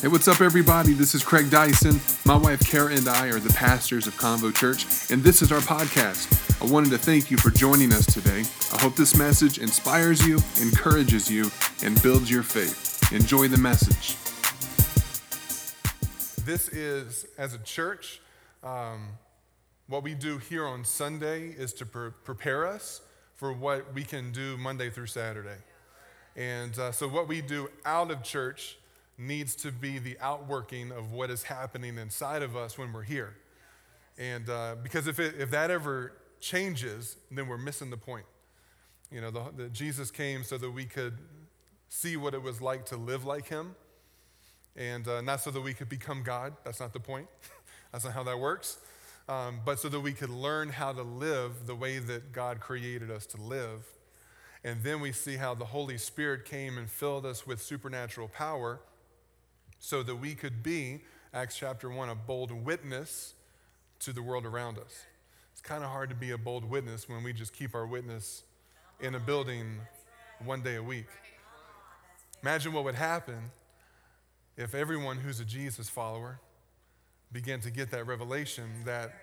Hey, what's up, everybody? This is Craig Dyson. My wife Kara and I are the pastors of Convo Church, and this is our podcast. I wanted to thank you for joining us today. I hope this message inspires you, encourages you, and builds your faith. Enjoy the message. This is, as a church, um, what we do here on Sunday is to pre- prepare us for what we can do Monday through Saturday. And uh, so, what we do out of church needs to be the outworking of what is happening inside of us when we're here. And uh, because if, it, if that ever changes, then we're missing the point. You know, the, the, Jesus came so that we could see what it was like to live like him, and uh, not so that we could become God. That's not the point. That's not how that works. Um, but so that we could learn how to live the way that God created us to live. And then we see how the Holy Spirit came and filled us with supernatural power so that we could be, Acts chapter 1, a bold witness to the world around us. It's kind of hard to be a bold witness when we just keep our witness in a building one day a week. Imagine what would happen if everyone who's a Jesus follower began to get that revelation that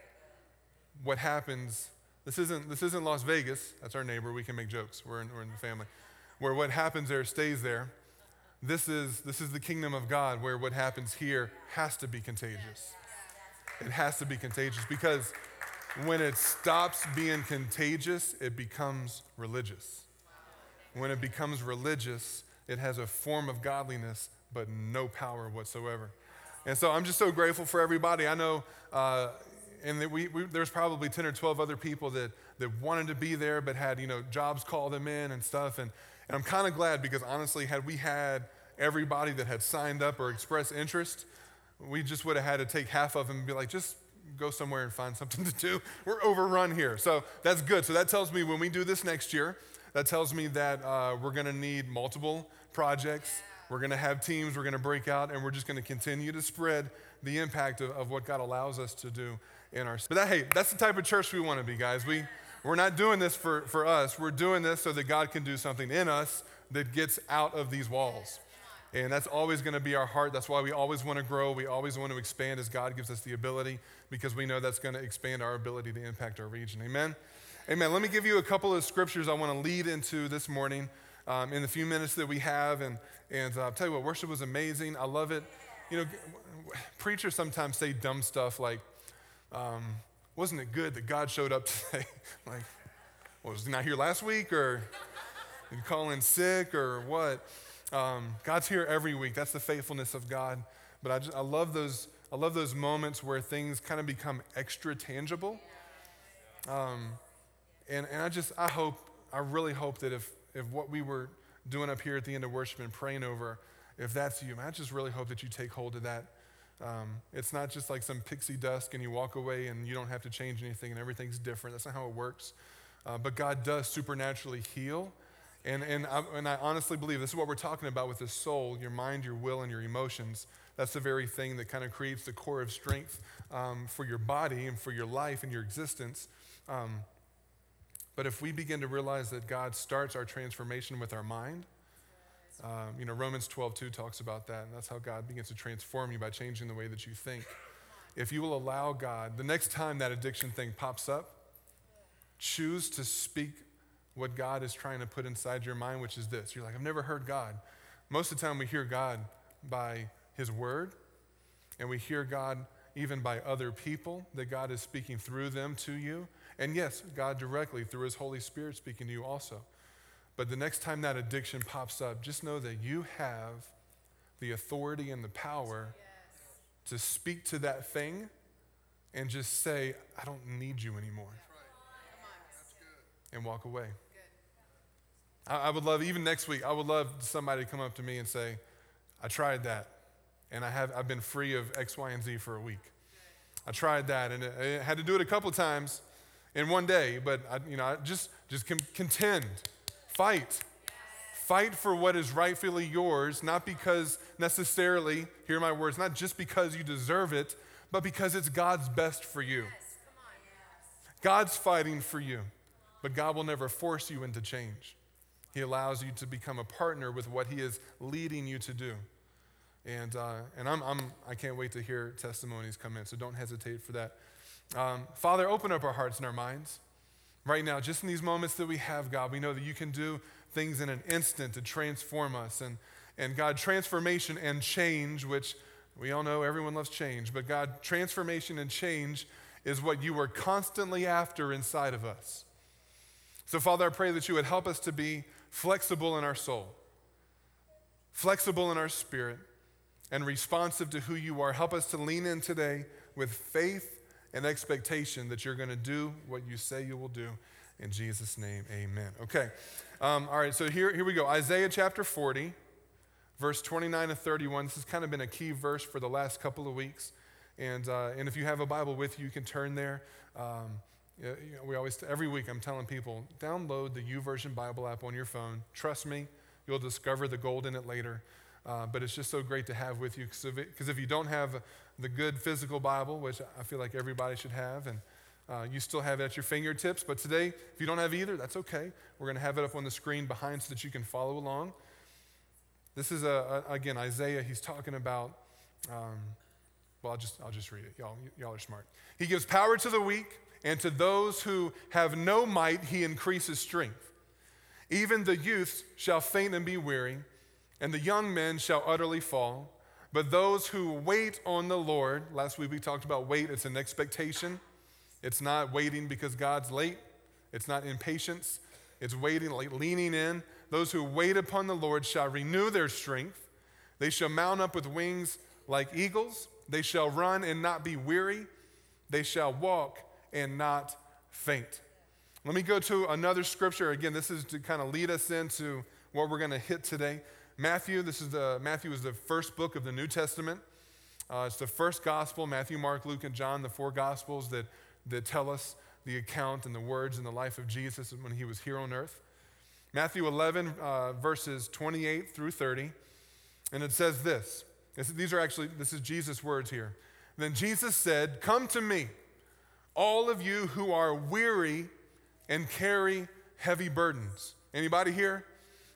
what happens, this isn't, this isn't Las Vegas, that's our neighbor, we can make jokes, we're in, we're in the family, where what happens there stays there this is, this is the kingdom of God where what happens here has to be contagious. It has to be contagious because when it stops being contagious, it becomes religious. When it becomes religious, it has a form of godliness, but no power whatsoever. And so I'm just so grateful for everybody. I know, uh, and we, we, there's probably 10 or 12 other people that, that wanted to be there, but had, you know, jobs call them in and stuff. And, and I'm kind of glad because honestly, had we had everybody that had signed up or expressed interest, we just would have had to take half of them and be like, just go somewhere and find something to do. We're overrun here. So that's good. So that tells me when we do this next year, that tells me that uh, we're going to need multiple projects. We're going to have teams, we're going to break out, and we're just going to continue to spread the impact of, of what God allows us to do in our. But that, hey, that's the type of church we want to be, guys. We, we're not doing this for, for us. We're doing this so that God can do something in us that gets out of these walls. And that's always going to be our heart. That's why we always want to grow. We always want to expand as God gives us the ability because we know that's going to expand our ability to impact our region. Amen? Amen. Let me give you a couple of scriptures I want to lead into this morning um, in the few minutes that we have. And, and uh, I'll tell you what, worship was amazing. I love it. You know, preachers sometimes say dumb stuff like, um, wasn't it good that God showed up today? like, well, was he not here last week? Or you call in sick or what? Um, God's here every week. That's the faithfulness of God. But I, just, I, love those, I love those moments where things kind of become extra tangible. Um, and, and I just, I hope, I really hope that if, if what we were doing up here at the end of worship and praying over, if that's you, man, I just really hope that you take hold of that. Um, it's not just like some pixie dust and you walk away and you don't have to change anything and everything's different. That's not how it works. Uh, but God does supernaturally heal and, and, I, and I honestly believe this is what we're talking about with the soul, your mind, your will, and your emotions. That's the very thing that kind of creates the core of strength um, for your body and for your life and your existence. Um, but if we begin to realize that God starts our transformation with our mind, um, you know, Romans 12, 2 talks about that. And that's how God begins to transform you by changing the way that you think. If you will allow God, the next time that addiction thing pops up, choose to speak what God is trying to put inside your mind, which is this. You're like, I've never heard God. Most of the time, we hear God by His Word, and we hear God even by other people, that God is speaking through them to you. And yes, God directly through His Holy Spirit speaking to you also. But the next time that addiction pops up, just know that you have the authority and the power yes. to speak to that thing and just say, I don't need you anymore. And walk away. I, would love, even next week, I would love somebody to come up to me and say, I tried that, and I have, I've been free of X, Y, and Z for a week. I tried that, and I had to do it a couple times in one day, but I, you know, I just, just contend, fight. Fight for what is rightfully yours, not because necessarily, hear my words, not just because you deserve it, but because it's God's best for you. God's fighting for you, but God will never force you into change. He allows you to become a partner with what He is leading you to do. And, uh, and I'm, I'm, I can't wait to hear testimonies come in, so don't hesitate for that. Um, Father, open up our hearts and our minds right now, just in these moments that we have, God. We know that you can do things in an instant to transform us. And, and God, transformation and change, which we all know everyone loves change, but God, transformation and change is what you are constantly after inside of us. So, Father, I pray that you would help us to be flexible in our soul, flexible in our spirit, and responsive to who you are. Help us to lean in today with faith and expectation that you're going to do what you say you will do. In Jesus' name, amen. Okay, um, all right, so here, here we go Isaiah chapter 40, verse 29 to 31. This has kind of been a key verse for the last couple of weeks. And, uh, and if you have a Bible with you, you can turn there. Um, you know, we always, every week, I'm telling people download the YouVersion Bible app on your phone. Trust me, you'll discover the gold in it later. Uh, but it's just so great to have with you because if you don't have the good physical Bible, which I feel like everybody should have, and uh, you still have it at your fingertips. But today, if you don't have either, that's okay. We're going to have it up on the screen behind so that you can follow along. This is, a, a again, Isaiah. He's talking about, um, well, I'll just, I'll just read it. Y'all, y'all are smart. He gives power to the weak, and to those who have no might, he increases strength. Even the youths shall faint and be weary and the young men shall utterly fall. But those who wait on the Lord, last week we talked about wait, it's an expectation. It's not waiting because God's late, it's not impatience, it's waiting, like leaning in. Those who wait upon the Lord shall renew their strength. They shall mount up with wings like eagles. They shall run and not be weary. They shall walk and not faint. Let me go to another scripture. Again, this is to kind of lead us into what we're going to hit today. Matthew, this is the, Matthew is the first book of the New Testament. Uh, it's the first gospel, Matthew, Mark, Luke, and John, the four gospels that, that tell us the account and the words and the life of Jesus when he was here on earth. Matthew 11, uh, verses 28 through 30. And it says this, this these are actually, this is Jesus' words here. Then Jesus said, Come to me, all of you who are weary and carry heavy burdens. Anybody here?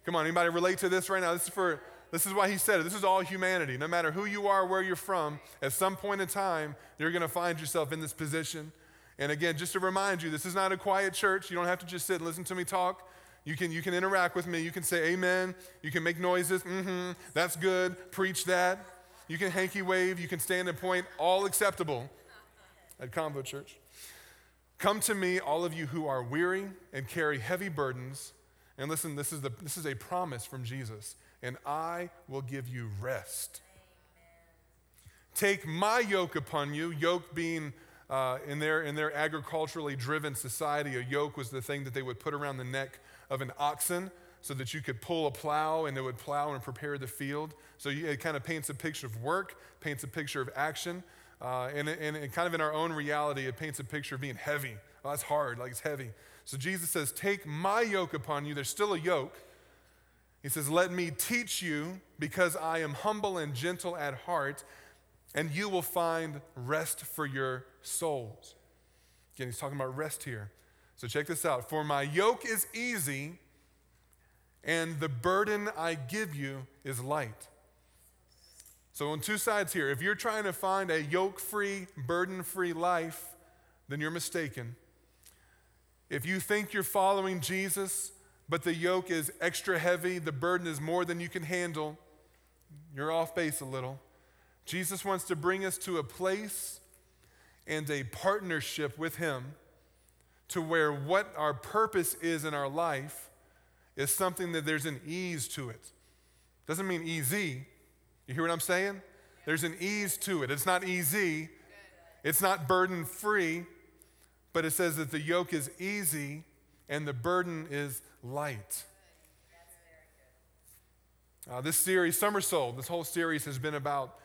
Come on, anybody relate to this right now? This is for this is why he said it. This is all humanity. No matter who you are, where you're from, at some point in time, you're going to find yourself in this position. And again, just to remind you, this is not a quiet church. You don't have to just sit and listen to me talk. You can, you can interact with me. You can say amen. You can make noises. Mm-hmm. That's good. Preach that. You can hanky wave. You can stand and point. All acceptable at Convo Church. Come to me, all of you who are weary and carry heavy burdens and listen, this is, the, this is a promise from Jesus. And I will give you rest. Take my yoke upon you, yoke being uh, in, their, in their agriculturally driven society, a yoke was the thing that they would put around the neck of an oxen so that you could pull a plow and it would plow and prepare the field. So you, it kind of paints a picture of work, paints a picture of action. Uh, and, and, and kind of in our own reality, it paints a picture of being heavy. That's hard, like it's heavy. So Jesus says, Take my yoke upon you. There's still a yoke. He says, Let me teach you because I am humble and gentle at heart, and you will find rest for your souls. Again, he's talking about rest here. So check this out. For my yoke is easy, and the burden I give you is light. So, on two sides here, if you're trying to find a yoke free, burden free life, then you're mistaken. If you think you're following Jesus, but the yoke is extra heavy, the burden is more than you can handle, you're off base a little. Jesus wants to bring us to a place and a partnership with Him to where what our purpose is in our life is something that there's an ease to it. Doesn't mean easy. You hear what I'm saying? There's an ease to it. It's not easy, it's not burden free, but it says that the yoke is easy and the burden is light. Uh, this series, Summer Soul, this whole series has been about,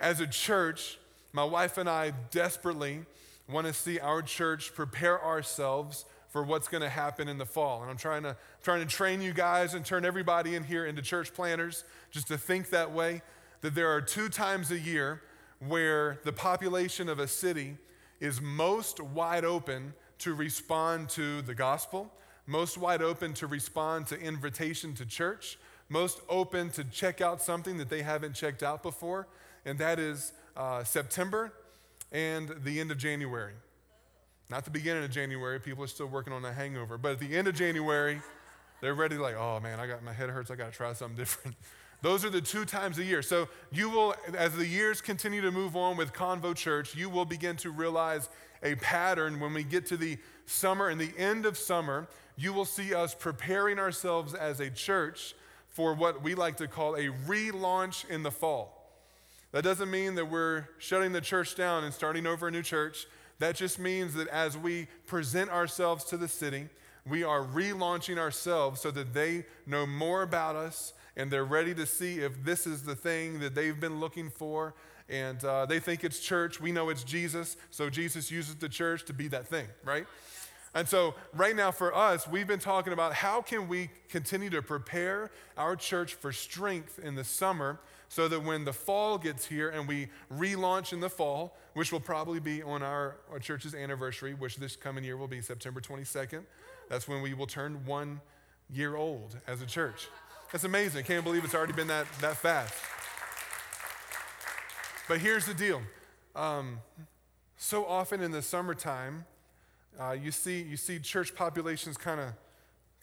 as a church, my wife and I desperately want to see our church prepare ourselves for what's going to happen in the fall. And I'm trying to, trying to train you guys and turn everybody in here into church planners just to think that way that there are two times a year where the population of a city is most wide open to respond to the gospel, most wide open to respond to invitation to church, most open to check out something that they haven't checked out before, and that is uh, September and the end of January. Not the beginning of January, people are still working on that hangover, but at the end of January, they're ready, like, oh man, I got my head hurts, I got to try something different. Those are the two times a year. So you will, as the years continue to move on with Convo Church, you will begin to realize a pattern when we get to the summer and the end of summer. You will see us preparing ourselves as a church for what we like to call a relaunch in the fall. That doesn't mean that we're shutting the church down and starting over a new church. That just means that as we present ourselves to the city, we are relaunching ourselves so that they know more about us and they're ready to see if this is the thing that they've been looking for. And uh, they think it's church. We know it's Jesus. So Jesus uses the church to be that thing, right? And so, right now for us, we've been talking about how can we continue to prepare our church for strength in the summer so that when the fall gets here and we relaunch in the fall, which will probably be on our, our church's anniversary, which this coming year will be September 22nd, that's when we will turn one year old as a church. That's amazing. Can't believe it's already been that, that fast. But here's the deal. Um, so often in the summertime, uh, you, see, you see church populations kind of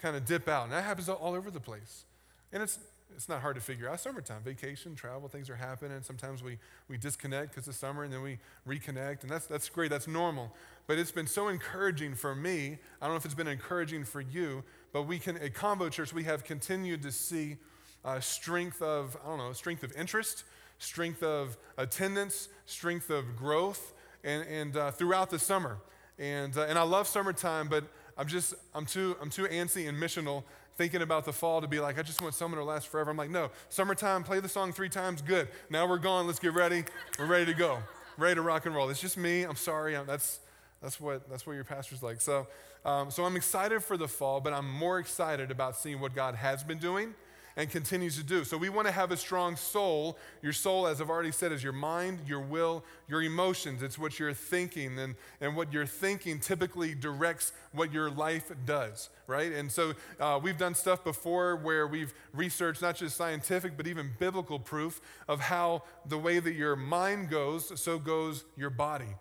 kind of dip out. And that happens all over the place. And it's, it's not hard to figure out. Summertime, vacation, travel, things are happening. Sometimes we, we disconnect because it's summer and then we reconnect. And that's, that's great, that's normal. But it's been so encouraging for me. I don't know if it's been encouraging for you, but we can, at Convo Church, we have continued to see uh, strength of, I don't know, strength of interest, strength of attendance, strength of growth, and, and uh, throughout the summer. And, uh, and I love summertime, but I'm just, I'm too, I'm too antsy and missional thinking about the fall to be like, I just want summer to last forever. I'm like, no, summertime, play the song three times, good. Now we're gone, let's get ready. We're ready to go, ready to rock and roll. It's just me, I'm sorry, I'm, that's, that's, what, that's what your pastor's like. So, um, so I'm excited for the fall, but I'm more excited about seeing what God has been doing and continues to do. So we want to have a strong soul. Your soul, as I've already said, is your mind, your will, your emotions. It's what you're thinking, and, and what you're thinking typically directs what your life does, right? And so uh, we've done stuff before where we've researched not just scientific, but even biblical proof of how the way that your mind goes, so goes your body.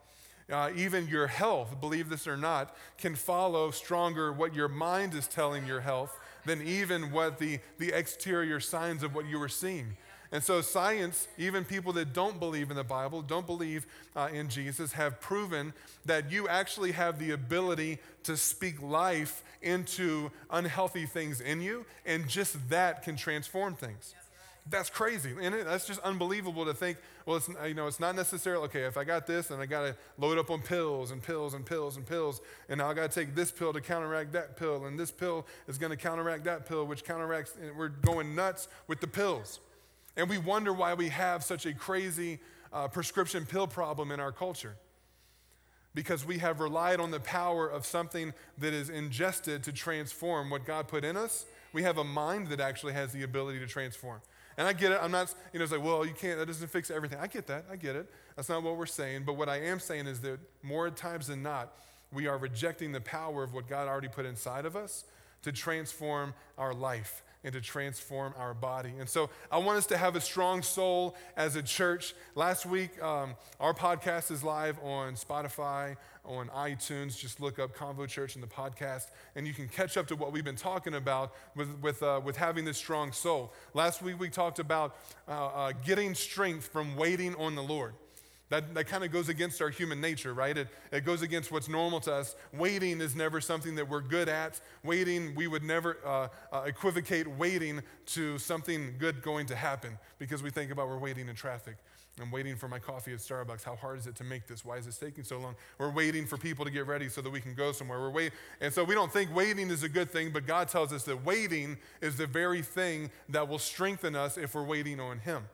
Uh, even your health, believe this or not, can follow stronger what your mind is telling your health than even what the, the exterior signs of what you were seeing. And so, science, even people that don't believe in the Bible, don't believe uh, in Jesus, have proven that you actually have the ability to speak life into unhealthy things in you, and just that can transform things. That's crazy. And it, that's just unbelievable to think, well, it's, you know, it's not necessarily, okay, if I got this, and I got to load up on pills and pills and pills and pills, and now I got to take this pill to counteract that pill, and this pill is going to counteract that pill, which counteracts, and we're going nuts with the pills. And we wonder why we have such a crazy uh, prescription pill problem in our culture. Because we have relied on the power of something that is ingested to transform what God put in us. We have a mind that actually has the ability to transform. And I get it. I'm not, you know, it's like, well, you can't, that doesn't fix everything. I get that. I get it. That's not what we're saying. But what I am saying is that more times than not, we are rejecting the power of what God already put inside of us to transform our life and to transform our body. And so I want us to have a strong soul as a church. Last week, um, our podcast is live on Spotify, on iTunes. Just look up Convo Church in the podcast, and you can catch up to what we've been talking about with, with, uh, with having this strong soul. Last week, we talked about uh, uh, getting strength from waiting on the Lord. That, that kind of goes against our human nature, right? It, it goes against what's normal to us. Waiting is never something that we're good at. Waiting, we would never uh, uh, equivocate waiting to something good going to happen because we think about we're waiting in traffic. I'm waiting for my coffee at Starbucks. How hard is it to make this? Why is this taking so long? We're waiting for people to get ready so that we can go somewhere. We're wait, and so we don't think waiting is a good thing, but God tells us that waiting is the very thing that will strengthen us if we're waiting on Him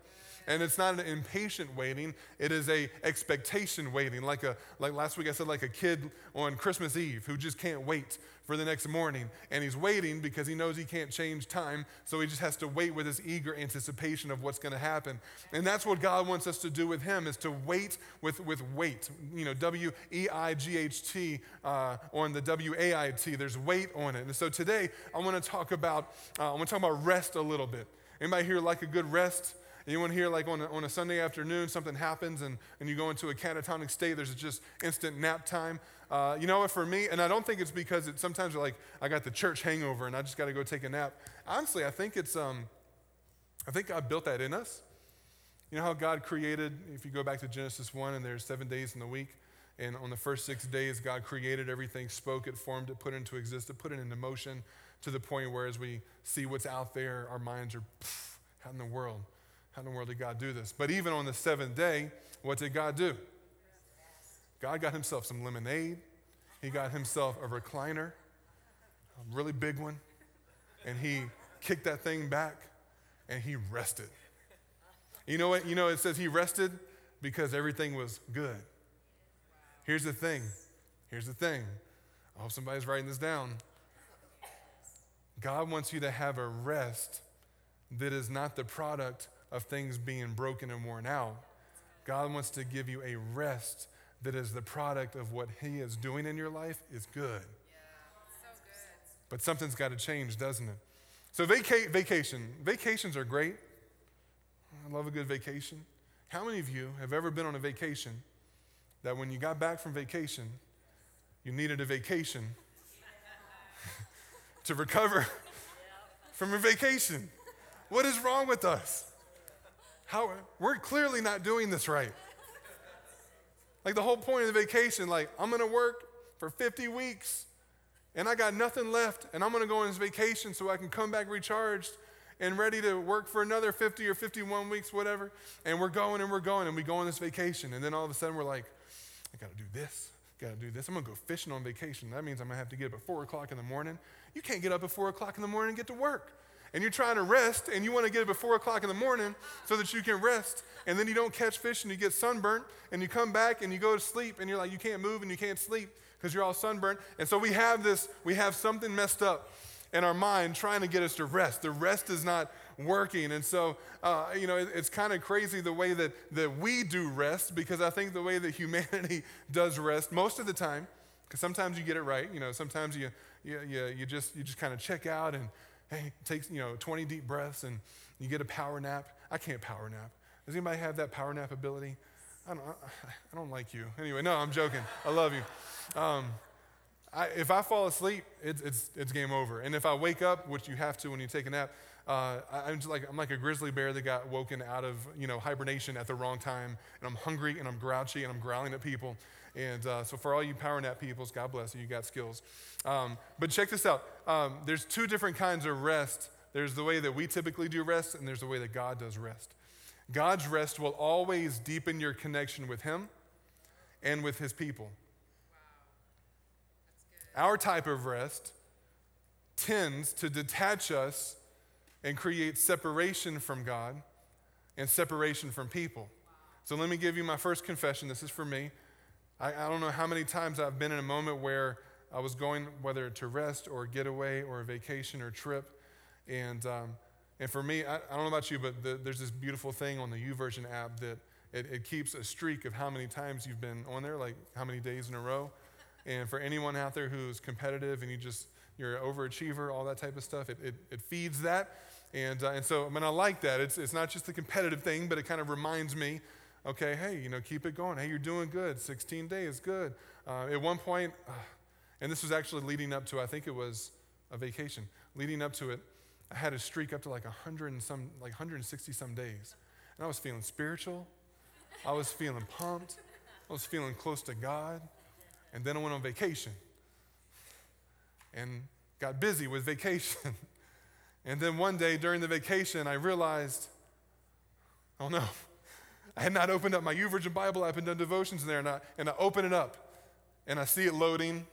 and it's not an impatient waiting it is a expectation waiting. Like a like last week i said like a kid on christmas eve who just can't wait for the next morning. And he's waiting because he knows he can't change time so he just has to wait with this eager anticipation of what's going to happen. And that's what god wants us to do with him is to wait with with wait. You know w-e-i-g-h-t uh, on the w-a-i-t there's weight on it. And so today i want to talk about uh, i want to talk about rest a little bit. Anybody here like a good rest? Anyone here, like on a, on a Sunday afternoon, something happens and, and you go into a catatonic state, there's just instant nap time. Uh, you know what, for me, and I don't think it's because it, sometimes you're like I got the church hangover and I just got to go take a nap. Honestly, I think it's, um, I think God built that in us. You know how God created, if you go back to Genesis 1 and there's seven days in the week, and on the first six days, God created everything, spoke it, formed it, put it into existence, put it into motion to the point where as we see what's out there, our minds are, how in the world? How in the world did God do this? But even on the seventh day, what did God do? God got himself some lemonade. He got himself a recliner, a really big one, and he kicked that thing back and he rested. You know what? You know, it says he rested because everything was good. Here's the thing. Here's the thing. I hope somebody's writing this down. God wants you to have a rest that is not the product of things being broken and worn out. God wants to give you a rest that is the product of what He is doing in your life is good. Yeah, so good. But something's got to change, doesn't it? So, vaca- vacation. Vacations are great. I love a good vacation. How many of you have ever been on a vacation that when you got back from vacation, you needed a vacation to recover from your vacation? What is wrong with us? How, we're clearly not doing this right. Like the whole point of the vacation, like, I'm gonna work for 50 weeks and I got nothing left, and I'm gonna go on this vacation so I can come back recharged and ready to work for another 50 or 51 weeks, whatever. And we're going and we're going, and we go on this vacation, and then all of a sudden we're like, I gotta do this, gotta do this. I'm gonna go fishing on vacation. That means I'm gonna have to get up at four o'clock in the morning. You can't get up at four o'clock in the morning and get to work and you're trying to rest and you want to get up at four o'clock in the morning so that you can rest and then you don't catch fish and you get sunburnt and you come back and you go to sleep and you're like you can't move and you can't sleep because you're all sunburnt. And so we have this we have something messed up in our mind trying to get us to rest. The rest is not working. And so uh, you know it, it's kind of crazy the way that that we do rest because i think the way that humanity does rest most of the time because sometimes you get it right you know sometimes you you, you, you just you just kind of check out and hey, take you know 20 deep breaths and you get a power nap. I can't power nap. Does anybody have that power nap ability? I don't, I don't like you. Anyway, no, I'm joking. I love you. Um, I, if I fall asleep, it's, it's, it's game over. And if I wake up, which you have to when you take a nap, uh, I, am like, I'm like a grizzly bear that got woken out of you know, hibernation at the wrong time. And I'm hungry and I'm grouchy and I'm growling at people. And uh, so, for all you power nap peoples, God bless you, you got skills. Um, but check this out um, there's two different kinds of rest there's the way that we typically do rest, and there's the way that God does rest. God's rest will always deepen your connection with Him and with His people. Wow. Our type of rest tends to detach us and create separation from God and separation from people. Wow. So let me give you my first confession. This is for me. I, I don't know how many times I've been in a moment where I was going, whether to rest or getaway or a vacation or trip. And, um, and for me, I, I, don't know about you, but the, there's this beautiful thing on the YouVersion app that it, it, keeps a streak of how many times you've been on there, like how many days in a row. And for anyone out there who's competitive and you just, you're an overachiever, all that type of stuff, it, it, it feeds that. And, uh, and so, I mean, I like that. It's, it's not just a competitive thing, but it kind of reminds me okay, hey, you know, keep it going. Hey, you're doing good. 16 days, good. Uh, at one point, uh, and this was actually leading up to, I think it was a vacation. Leading up to it, I had a streak up to like 100 and some, like 160 some days. And I was feeling spiritual. I was feeling pumped. I was feeling close to God. And then I went on vacation and got busy with vacation. and then one day during the vacation, I realized, oh no, I had not opened up my YouVersion Bible app and done devotions in there, and I, and I open it up, and I see it loading,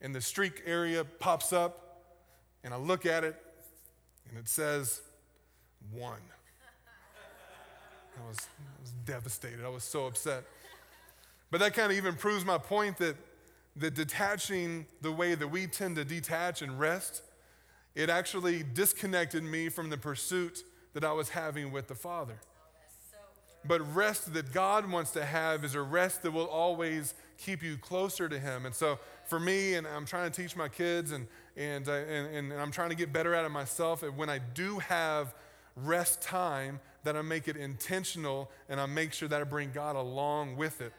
and the streak area pops up, and I look at it, and it says one. I was, I was devastated. I was so upset. But that kind of even proves my point that, that detaching the way that we tend to detach and rest, it actually disconnected me from the pursuit that I was having with the Father. But rest that God wants to have is a rest that will always keep you closer to Him. And so for me, and I'm trying to teach my kids, and, and, uh, and, and I'm trying to get better at it myself, and when I do have rest time, that I make it intentional and I make sure that I bring God along with it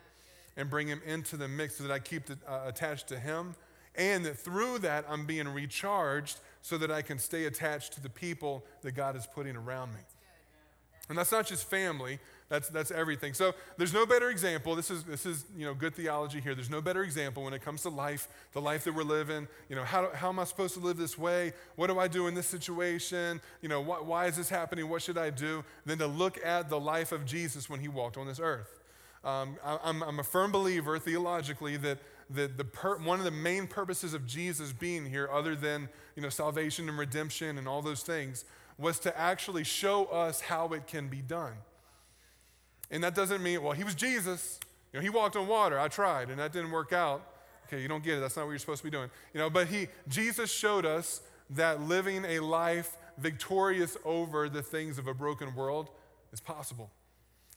and bring Him into the mix so that I keep it, uh, attached to Him. And that through that, I'm being recharged so that I can stay attached to the people that God is putting around me. And that's not just family, that's, that's everything. So there's no better example. This is, this is you know, good theology here. There's no better example when it comes to life, the life that we're living. You know, how, how am I supposed to live this way? What do I do in this situation? You know, why, why is this happening? What should I do? Than to look at the life of Jesus when he walked on this earth. Um, I, I'm, I'm a firm believer theologically that the, the per, one of the main purposes of Jesus being here, other than you know, salvation and redemption and all those things, was to actually show us how it can be done. And that doesn't mean, well, he was Jesus. You know, he walked on water. I tried, and that didn't work out. Okay, you don't get it. That's not what you're supposed to be doing. You know, but he, Jesus showed us that living a life victorious over the things of a broken world is possible.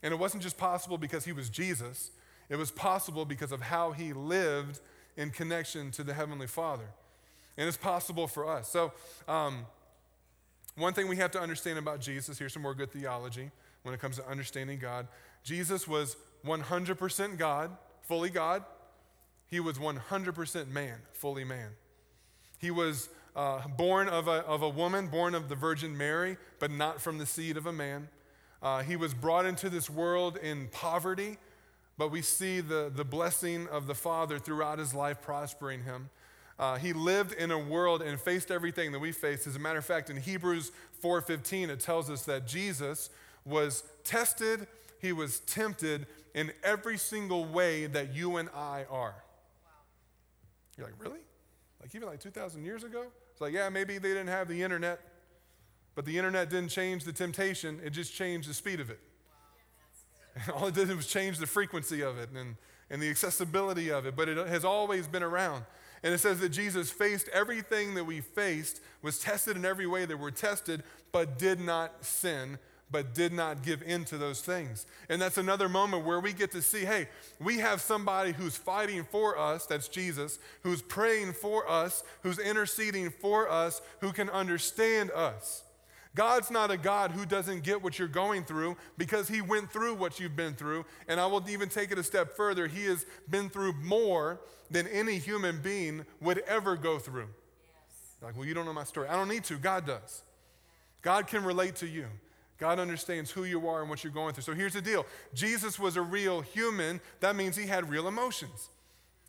And it wasn't just possible because he was Jesus, it was possible because of how he lived in connection to the Heavenly Father. And it's possible for us. So, um, one thing we have to understand about Jesus here's some more good theology when it comes to understanding God. Jesus was 100% God, fully God. He was 100% man, fully man. He was uh, born of a, of a woman, born of the Virgin Mary, but not from the seed of a man. Uh, he was brought into this world in poverty, but we see the, the blessing of the Father throughout his life prospering him. Uh, he lived in a world and faced everything that we face. As a matter of fact, in Hebrews 4:15, it tells us that Jesus was tested, he was tempted in every single way that you and I are. Wow. You're like, really? Like even like 2,000 years ago? It's like, yeah, maybe they didn't have the internet, but the internet didn't change the temptation, it just changed the speed of it. Wow. All it did was change the frequency of it and, and the accessibility of it, but it has always been around. And it says that Jesus faced everything that we faced, was tested in every way that we're tested, but did not sin but did not give in to those things. And that's another moment where we get to see hey, we have somebody who's fighting for us, that's Jesus, who's praying for us, who's interceding for us, who can understand us. God's not a God who doesn't get what you're going through because he went through what you've been through. And I will even take it a step further. He has been through more than any human being would ever go through. Yes. Like, well, you don't know my story. I don't need to. God does. God can relate to you. God understands who you are and what you're going through. So here's the deal Jesus was a real human. That means he had real emotions.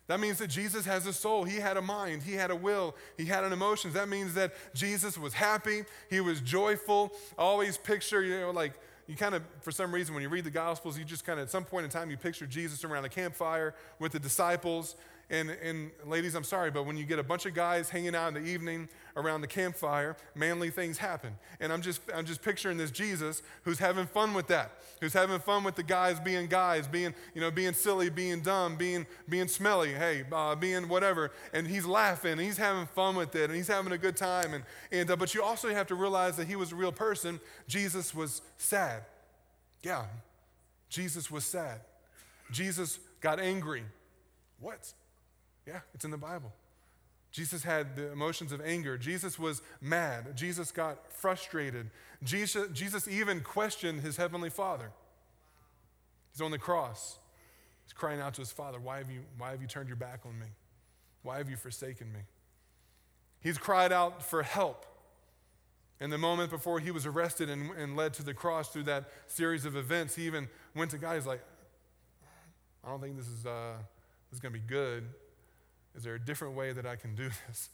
That means that Jesus has a soul. He had a mind. He had a will. He had an emotions. That means that Jesus was happy. He was joyful. always picture, you know, like you kind of, for some reason, when you read the Gospels, you just kind of, at some point in time, you picture Jesus around a campfire with the disciples and, and ladies, I'm sorry, but when you get a bunch of guys hanging out in the evening around the campfire, manly things happen. And I'm just, I'm just picturing this Jesus who's having fun with that, who's having fun with the guys being guys, being, you know, being silly, being dumb, being, being smelly, hey, uh, being whatever. And he's laughing, and he's having fun with it, and he's having a good time. And, and, uh, but you also have to realize that he was a real person. Jesus was sad. Yeah, Jesus was sad. Jesus got angry. What? Yeah, it's in the Bible. Jesus had the emotions of anger. Jesus was mad. Jesus got frustrated. Jesus, Jesus even questioned his heavenly Father. He's on the cross. He's crying out to his Father, why have, you, why have you turned your back on me? Why have you forsaken me? He's cried out for help. In the moment before he was arrested and, and led to the cross through that series of events, he even went to God. He's like, I don't think this is, uh, this is going to be good. Is there a different way that I can do this?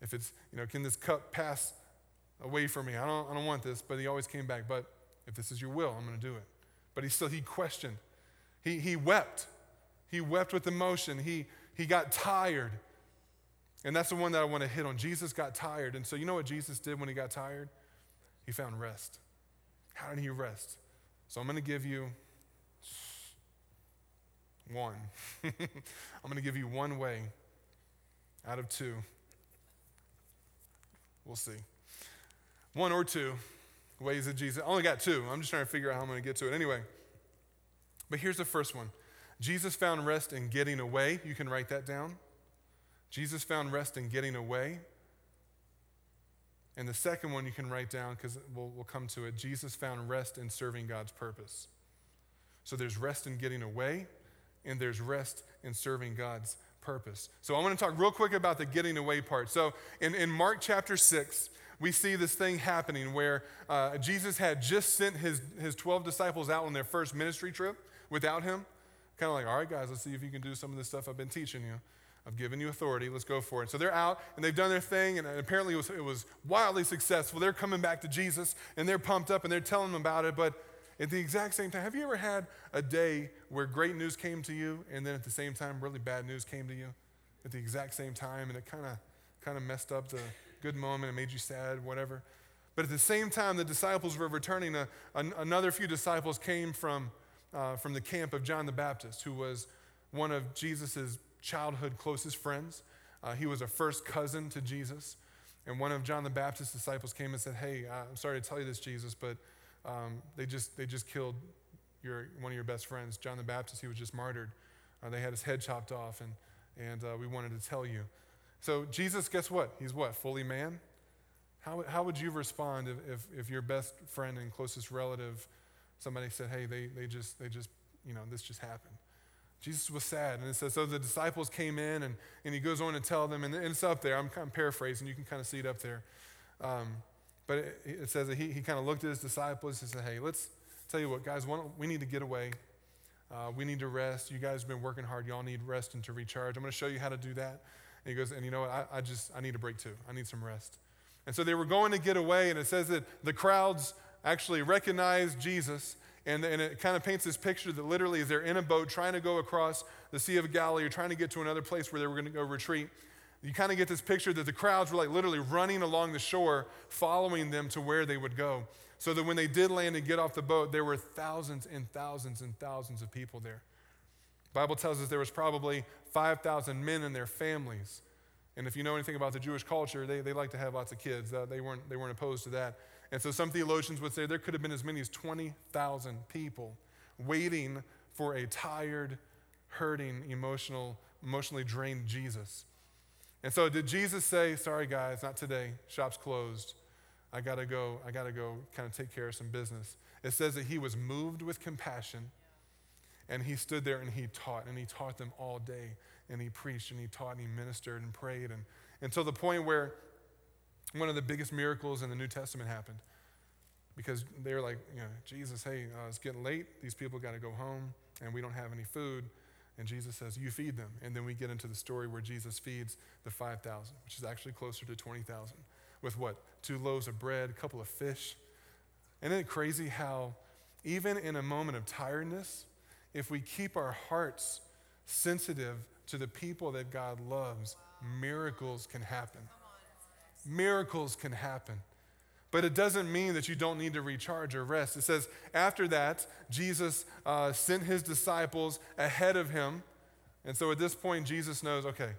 If it's, you know, can this cup pass away from me? I don't, I don't want this, but he always came back. But if this is your will, I'm going to do it. But he still, he questioned. He, he wept. He wept with emotion. He, he got tired. And that's the one that I want to hit on. Jesus got tired. And so, you know what Jesus did when he got tired? He found rest. How did he rest? So, I'm going to give you one. I'm going to give you one way out of two. We'll see. One or two ways that Jesus, I only got two. I'm just trying to figure out how I'm going to get to it. Anyway, but here's the first one Jesus found rest in getting away. You can write that down. Jesus found rest in getting away. And the second one you can write down because we'll, we'll come to it. Jesus found rest in serving God's purpose. So there's rest in getting away, and there's rest in serving God's purpose. So I want to talk real quick about the getting away part. So in, in Mark chapter 6, we see this thing happening where uh, Jesus had just sent his, his 12 disciples out on their first ministry trip without him. Kind of like, all right, guys, let's see if you can do some of this stuff I've been teaching you. I've given you authority. Let's go for it. So they're out and they've done their thing, and apparently it was, it was wildly successful. They're coming back to Jesus and they're pumped up and they're telling him about it. But at the exact same time, have you ever had a day where great news came to you and then at the same time really bad news came to you at the exact same time and it kind of kind of messed up the good moment and made you sad, whatever? But at the same time, the disciples were returning. A, an, another few disciples came from, uh, from the camp of John the Baptist, who was one of Jesus' childhood closest friends. Uh, he was a first cousin to Jesus. And one of John the Baptist's disciples came and said, Hey, I'm sorry to tell you this, Jesus, but um, they, just, they just killed your, one of your best friends, John the Baptist. He was just martyred. Uh, they had his head chopped off, and, and uh, we wanted to tell you. So, Jesus, guess what? He's what? Fully man? How, how would you respond if, if, if your best friend and closest relative, somebody said, Hey, they, they, just, they just, you know, this just happened? Jesus was sad. And it says, so the disciples came in, and, and he goes on to tell them, and it's up there. I'm kind of paraphrasing. You can kind of see it up there. Um, but it, it, says that he, he kind of looked at his disciples and said, hey, let's tell you what, guys, we need to get away. Uh, we need to rest. You guys have been working hard. Y'all need rest and to recharge. I'm going to show you how to do that. And he goes, and you know what? I, I just, I need a break too. I need some rest. And so they were going to get away, and it says that the crowds actually recognized Jesus and, and it kind of paints this picture that literally, they're in a boat trying to go across the Sea of Galilee or trying to get to another place where they were going to go retreat, you kind of get this picture that the crowds were like literally running along the shore, following them to where they would go. So that when they did land and get off the boat, there were thousands and thousands and thousands of people there. The Bible tells us there was probably 5,000 men and their families. And if you know anything about the Jewish culture, they, they like to have lots of kids. Uh, they, weren't, they weren't opposed to that. And so some theologians would say there could have been as many as 20,000 people waiting for a tired, hurting, emotional, emotionally drained Jesus. And so did Jesus say, sorry guys, not today, shop's closed. I gotta go, I gotta go kind of take care of some business. It says that he was moved with compassion and he stood there and he taught and he taught them all day and he preached and he taught and he ministered and prayed and until the point where one of the biggest miracles in the New Testament happened because they were like, you know, Jesus, hey, uh, it's getting late. These people got to go home, and we don't have any food. And Jesus says, You feed them. And then we get into the story where Jesus feeds the 5,000, which is actually closer to 20,000, with what? Two loaves of bread, a couple of fish. Isn't it crazy how, even in a moment of tiredness, if we keep our hearts sensitive to the people that God loves, miracles can happen miracles can happen. But it doesn't mean that you don't need to recharge or rest. It says, after that, Jesus uh, sent his disciples ahead of him. And so at this point, Jesus knows, okay,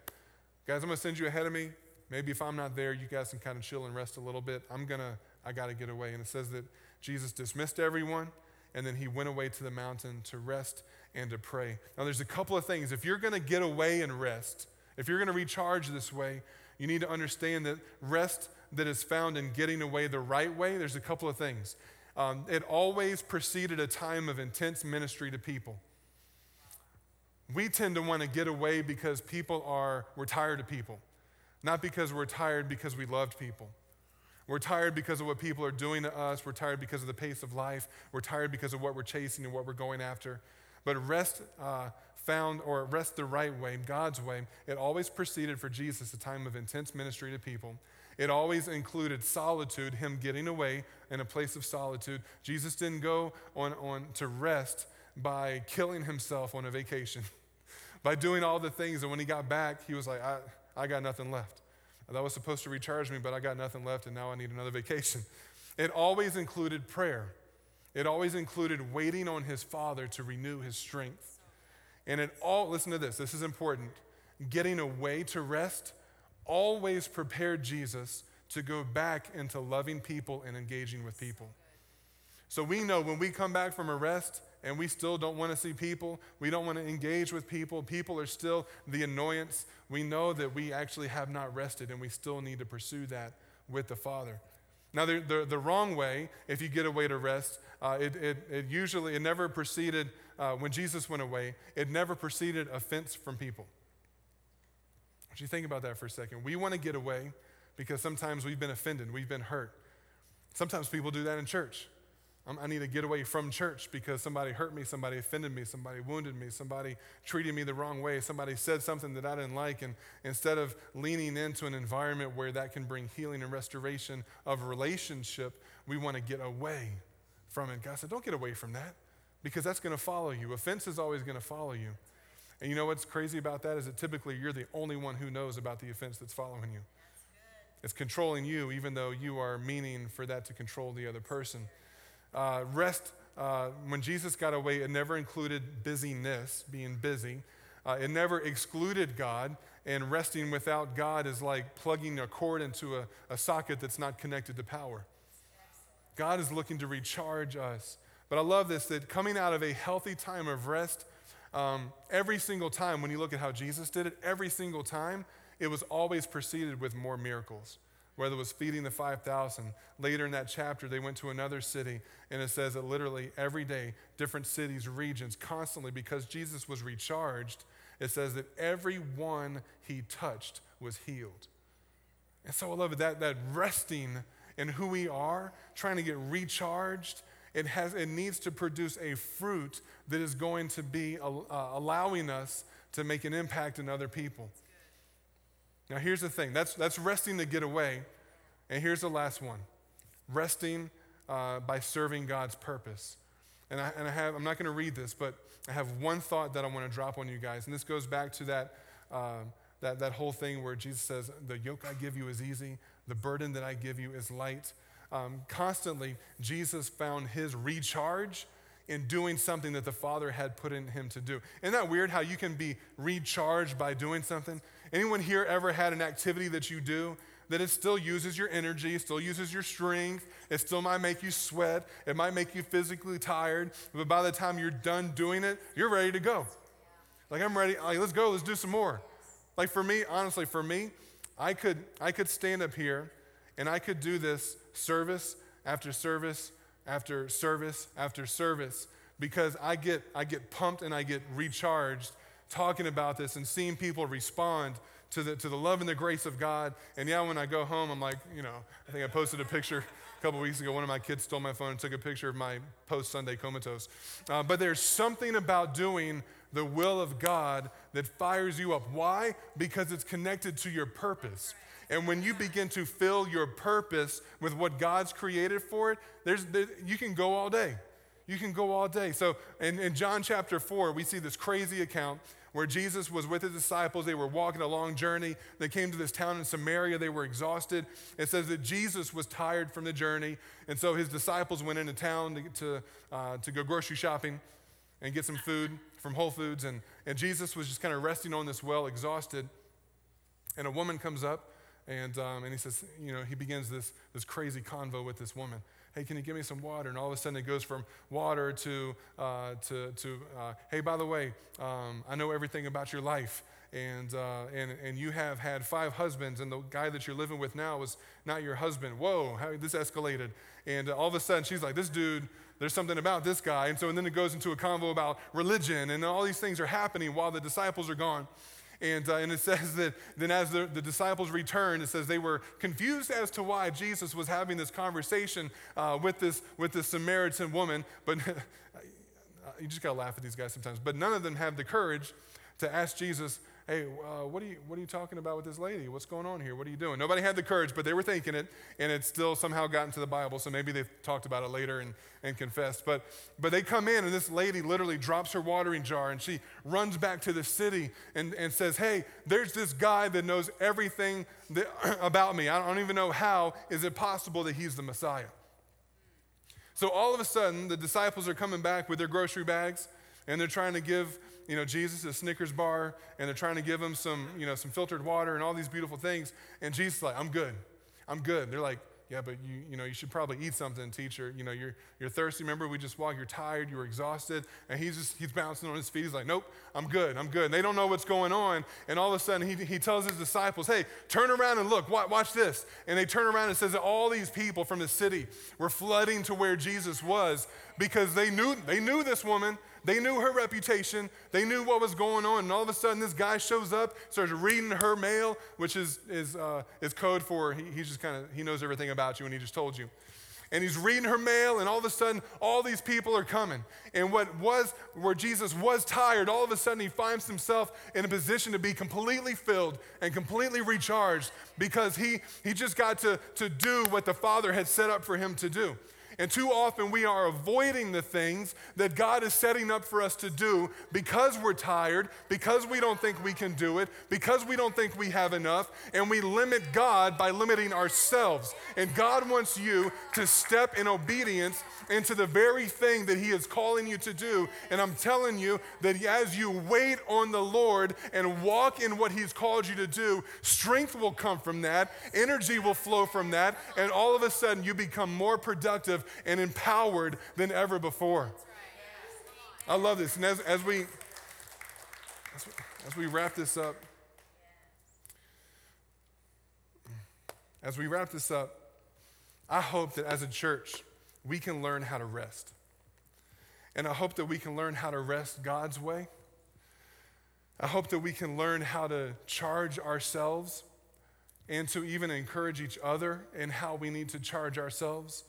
guys, I'm going to send you ahead of me. Maybe if I'm not there, you guys can kind of chill and rest a little bit. I'm going to, I got to get away. And it says that Jesus dismissed everyone and then he went away to the mountain to rest and to pray. Now, there's a couple of things. If you're going to get away and rest, if you're going to recharge this way, you need to understand that rest that is found in getting away the right way, there's a couple of things. Um, it always preceded a time of intense ministry to people. We tend to want to get away because people are, we're tired of people, not because we're tired because we loved people. We're tired because of what people are doing to us. We're tired because of the pace of life. We're tired because of what we're chasing and what we're going after. But rest uh, found or rest the right way, God's way, it always preceded for Jesus a time of intense ministry to people. It always included solitude, him getting away in a place of solitude. Jesus didn't go on, on to rest by killing himself on a vacation, by doing all the things. And when he got back, he was like, I, I got nothing left. That was supposed to recharge me, but I got nothing left, and now I need another vacation. It always included prayer. It always included waiting on his Father to renew his strength. And it all, listen to this, this is important. Getting away to rest always prepared Jesus to go back into loving people and engaging with people. So we know when we come back from a rest, and we still don't want to see people. We don't want to engage with people. People are still the annoyance. We know that we actually have not rested, and we still need to pursue that with the Father. Now, the, the, the wrong way, if you get away to rest, uh, it, it, it, usually, it never preceded, uh, when Jesus went away, it never preceded offense from people. Would you think about that for a second? We want to get away because sometimes we've been offended, we've been hurt. Sometimes people do that in church. I need to get away from church because somebody hurt me, somebody offended me, somebody wounded me, somebody treated me the wrong way, somebody said something that I didn't like. And instead of leaning into an environment where that can bring healing and restoration of relationship, we want to get away from it. God said, Don't get away from that because that's going to follow you. Offense is always going to follow you. And you know what's crazy about that is that typically you're the only one who knows about the offense that's following you. It's controlling you, even though you are meaning for that to control the other person. Uh, rest, uh, when Jesus got away, it never included busyness, being busy. Uh, it never excluded God, and resting without God is like plugging a cord into a, a socket that's not connected to power. God is looking to recharge us. But I love this that coming out of a healthy time of rest, um, every single time, when you look at how Jesus did it, every single time, it was always preceded with more miracles whether it was feeding the 5,000. Later in that chapter, they went to another city, and it says that literally every day, different cities, regions, constantly, because Jesus was recharged, it says that every one he touched was healed. And so I love it, that, that resting in who we are, trying to get recharged, it, has, it needs to produce a fruit that is going to be uh, allowing us to make an impact in other people. Now, here's the thing that's, that's resting to get away. And here's the last one resting uh, by serving God's purpose. And, I, and I have, I'm not going to read this, but I have one thought that I want to drop on you guys. And this goes back to that, uh, that, that whole thing where Jesus says, The yoke I give you is easy, the burden that I give you is light. Um, constantly, Jesus found his recharge in doing something that the Father had put in him to do. Isn't that weird how you can be recharged by doing something? Anyone here ever had an activity that you do that it still uses your energy, still uses your strength, it still might make you sweat, it might make you physically tired, but by the time you're done doing it, you're ready to go. Like I'm ready, like, let's go, let's do some more. Like for me, honestly, for me, I could I could stand up here and I could do this service after service after service after service because I get I get pumped and I get recharged talking about this and seeing people respond to the, to the love and the grace of God. And yeah, when I go home, I'm like, you know, I think I posted a picture a couple weeks ago. One of my kids stole my phone and took a picture of my post Sunday comatose. Uh, but there's something about doing the will of God that fires you up. Why? Because it's connected to your purpose. And when you begin to fill your purpose with what God's created for it, there's, there, you can go all day. You can go all day. So in, in John chapter 4, we see this crazy account where Jesus was with his disciples. They were walking a long journey. They came to this town in Samaria. They were exhausted. It says that Jesus was tired from the journey. And so his disciples went into town to, to, uh, to go grocery shopping and get some food from Whole Foods. And, and Jesus was just kind of resting on this well, exhausted. And a woman comes up and, um, and he says, you know, he begins this, this crazy convo with this woman hey, can you give me some water? And all of a sudden it goes from water to, uh, to, to uh, hey, by the way, um, I know everything about your life. And, uh, and, and you have had five husbands, and the guy that you're living with now is not your husband. Whoa, how this escalated. And all of a sudden she's like, this dude, there's something about this guy. And so and then it goes into a convo about religion, and all these things are happening while the disciples are gone. And, uh, and it says that then as the, the, disciples returned, it says they were confused as to why Jesus was having this conversation uh, with, this, with this Samaritan woman. But you just got to laugh at these guys sometimes. But none of them have the courage to ask Jesus, hey, uh, what, are you, what are you talking about with this lady? What's going on here? What are you doing? Nobody had the courage, but they were thinking it, and it still somehow got into the Bible, so maybe they talked about it later and, and confessed. But, but they come in, and this lady literally drops her watering jar, and she runs back to the city and, and says, hey, there's this guy that knows everything that, about me. I don't even know how is it possible that he's the Messiah. So all of a sudden, the disciples are coming back with their grocery bags, and they're trying to give you know, Jesus is a Snickers bar and they're trying to give him some, you know, some filtered water and all these beautiful things. And Jesus like, I'm good. I'm good. They're like, yeah, but you, you know, you should probably eat something, teacher. You know, you're, you're thirsty. Remember, we just walked, you're tired, you're exhausted. And he's just, he's bouncing on his feet. He's like, nope, I'm good, I'm good. And they don't know what's going on. And all of a sudden, he, he tells his disciples, hey, turn around and look, watch, watch this. And they turn around and says that all these people from the city were flooding to where Jesus was because they knew, they knew this woman. They knew her reputation. They knew what was going on. And all of a sudden, this guy shows up, starts reading her mail, which is, is, uh, is code for he, he's just kind of, he knows everything about you and he just told you. And he's reading her mail, and all of a sudden, all these people are coming. And what was, where Jesus was tired, all of a sudden, he finds himself in a position to be completely filled and completely recharged because he, he just got to, to do what the Father had set up for him to do. And too often we are avoiding the things that God is setting up for us to do because we're tired, because we don't think we can do it, because we don't think we have enough, and we limit God by limiting ourselves. And God wants you to step in obedience into the very thing that He is calling you to do. And I'm telling you that as you wait on the Lord and walk in what He's called you to do, strength will come from that, energy will flow from that, and all of a sudden you become more productive and empowered than ever before. I love this. And as, as we, as we as we wrap this up, as we wrap this up, I hope that as a church, we can learn how to rest. And I hope that we can learn how to rest God's way. I hope that we can learn how to charge ourselves and to even encourage each other in how we need to charge ourselves.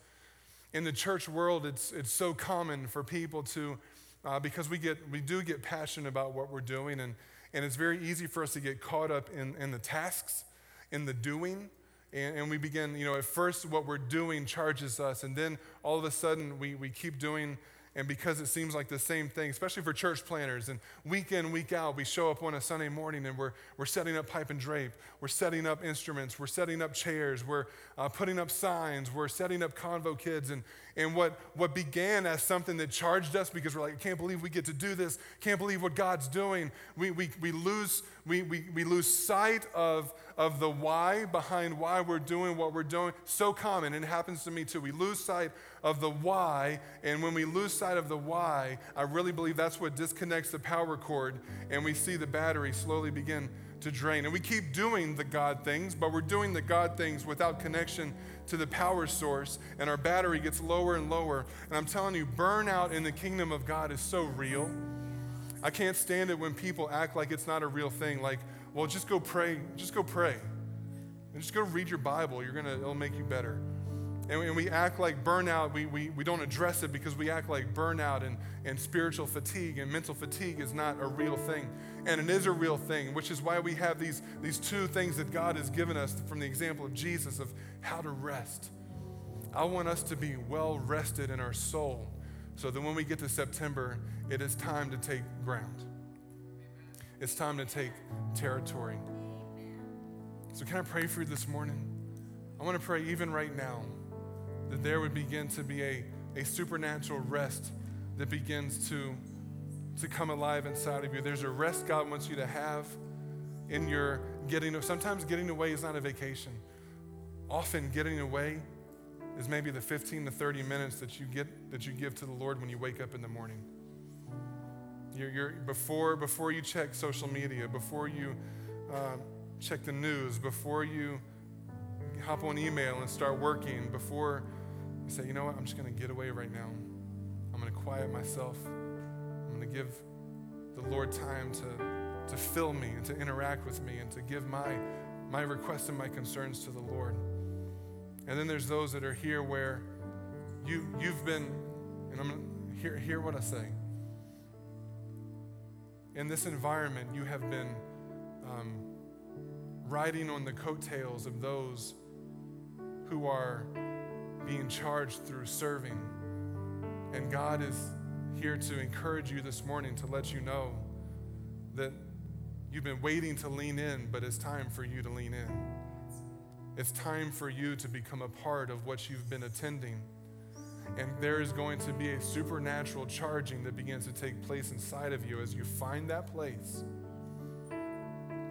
In the church world, it's, it's so common for people to, uh, because we, get, we do get passionate about what we're doing, and, and it's very easy for us to get caught up in, in the tasks, in the doing, and, and, we begin, you know, at first what we're doing charges us, and then all of a sudden we, we keep doing, and because it seems like the same thing, especially for church planners, and week in, week out, we show up on a Sunday morning and we're, we're setting up pipe and drape, we're setting up instruments, we're setting up chairs, we're uh, putting up signs, we're setting up convo kids, and, and what, what began as something that charged us because we're like, I can't believe we get to do this, can't believe what God's doing, we, we, we, lose, we, we, we lose sight of, of the why behind why we're doing what we're doing. So common, and it happens to me too. We lose sight of the why, and when we lose sight of the why, I really believe that's what disconnects the power cord, and we see the battery slowly begin to drain. And we keep doing the God things, but we're doing the God things without connection to the power source, and our battery gets lower and lower. And I'm telling you, burnout in the kingdom of God is so real. I can't stand it when people act like it's not a real thing. Like, well, just go pray, just go pray. And just go read your Bible. You're gonna, it'll make you better. And, and we act like burnout, we, we, we don't address it because we act like burnout and, and spiritual fatigue and mental fatigue is not a real thing. And it is a real thing, which is why we have these, these two things that God has given us from the example of Jesus of how to rest. I want us to be well rested in our soul so that when we get to September, it is time to take ground. It's time to take territory. So, can I pray for you this morning? I want to pray even right now that there would begin to be a, a supernatural rest that begins to, to come alive inside of you. There's a rest God wants you to have in your getting. Sometimes getting away is not a vacation. Often getting away is maybe the 15 to 30 minutes that you get that you give to the Lord when you wake up in the morning. You're, you're before before you check social media, before you uh, check the news, before you hop on email and start working, before you say, you know what, I'm just going to get away right now. I'm going to quiet myself. I'm going to give the Lord time to, to fill me and to interact with me and to give my, my requests and my concerns to the Lord. And then there's those that are here where you, you've been, and I'm going to hear, hear what I say. In this environment, you have been um, riding on the coattails of those who are being charged through serving. And God is here to encourage you this morning to let you know that you've been waiting to lean in, but it's time for you to lean in. It's time for you to become a part of what you've been attending. And there is going to be a supernatural charging that begins to take place inside of you as you find that place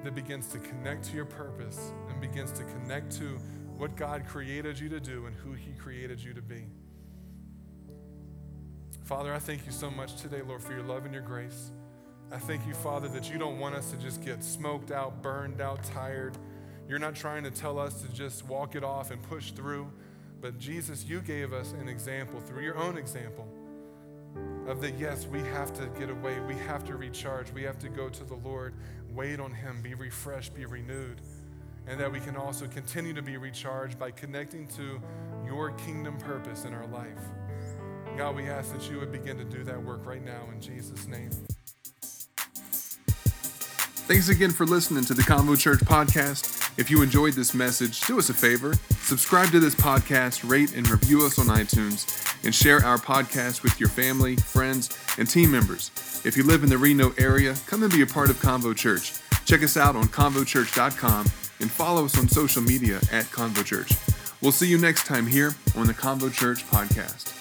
that begins to connect to your purpose and begins to connect to what God created you to do and who He created you to be. Father, I thank you so much today, Lord, for your love and your grace. I thank you, Father, that you don't want us to just get smoked out, burned out, tired. You're not trying to tell us to just walk it off and push through. But Jesus, you gave us an example through your own example of that, yes, we have to get away. We have to recharge. We have to go to the Lord, wait on Him, be refreshed, be renewed. And that we can also continue to be recharged by connecting to your kingdom purpose in our life. God, we ask that you would begin to do that work right now in Jesus' name. Thanks again for listening to the Convo Church podcast. If you enjoyed this message, do us a favor subscribe to this podcast, rate and review us on iTunes, and share our podcast with your family, friends, and team members. If you live in the Reno area, come and be a part of Convo Church. Check us out on convochurch.com and follow us on social media at Convo Church. We'll see you next time here on the Convo Church podcast.